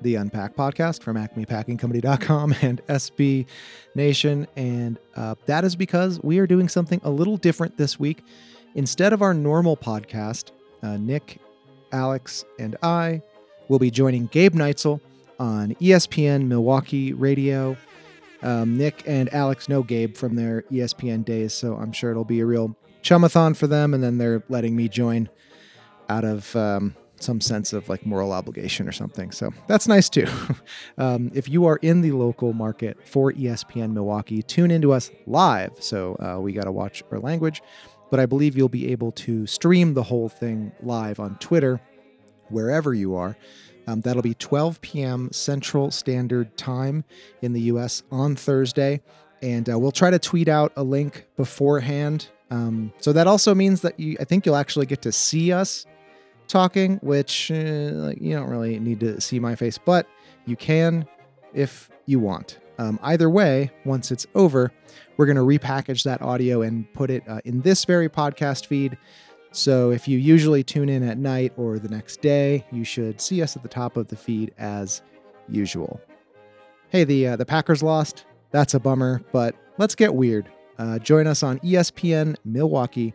the Unpack podcast from acmepackingcompany.com and SB Nation. And uh, that is because we are doing something a little different this week. Instead of our normal podcast, uh, Nick, Alex, and I will be joining Gabe Neitzel on ESPN Milwaukee Radio. Um, Nick and Alex know Gabe from their ESPN days, so I'm sure it'll be a real chumathon for them. And then they're letting me join out of um, some sense of like moral obligation or something. So that's nice too. um, if you are in the local market for ESPN Milwaukee, tune into us live. So uh, we got to watch our language, but I believe you'll be able to stream the whole thing live on Twitter, wherever you are. Um, that'll be 12 p.m. Central Standard Time in the U.S. on Thursday. And uh, we'll try to tweet out a link beforehand. Um, so that also means that you, I think you'll actually get to see us talking, which uh, like, you don't really need to see my face, but you can if you want. Um, either way, once it's over, we're going to repackage that audio and put it uh, in this very podcast feed. So if you usually tune in at night or the next day, you should see us at the top of the feed as usual. Hey, the uh, the Packers lost. That's a bummer, but let's get weird. Uh, join us on ESPN Milwaukee,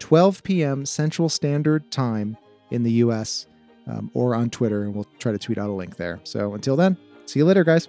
12 p.m. Central Standard Time in the US um, or on Twitter, and we'll try to tweet out a link there. So until then, see you later, guys.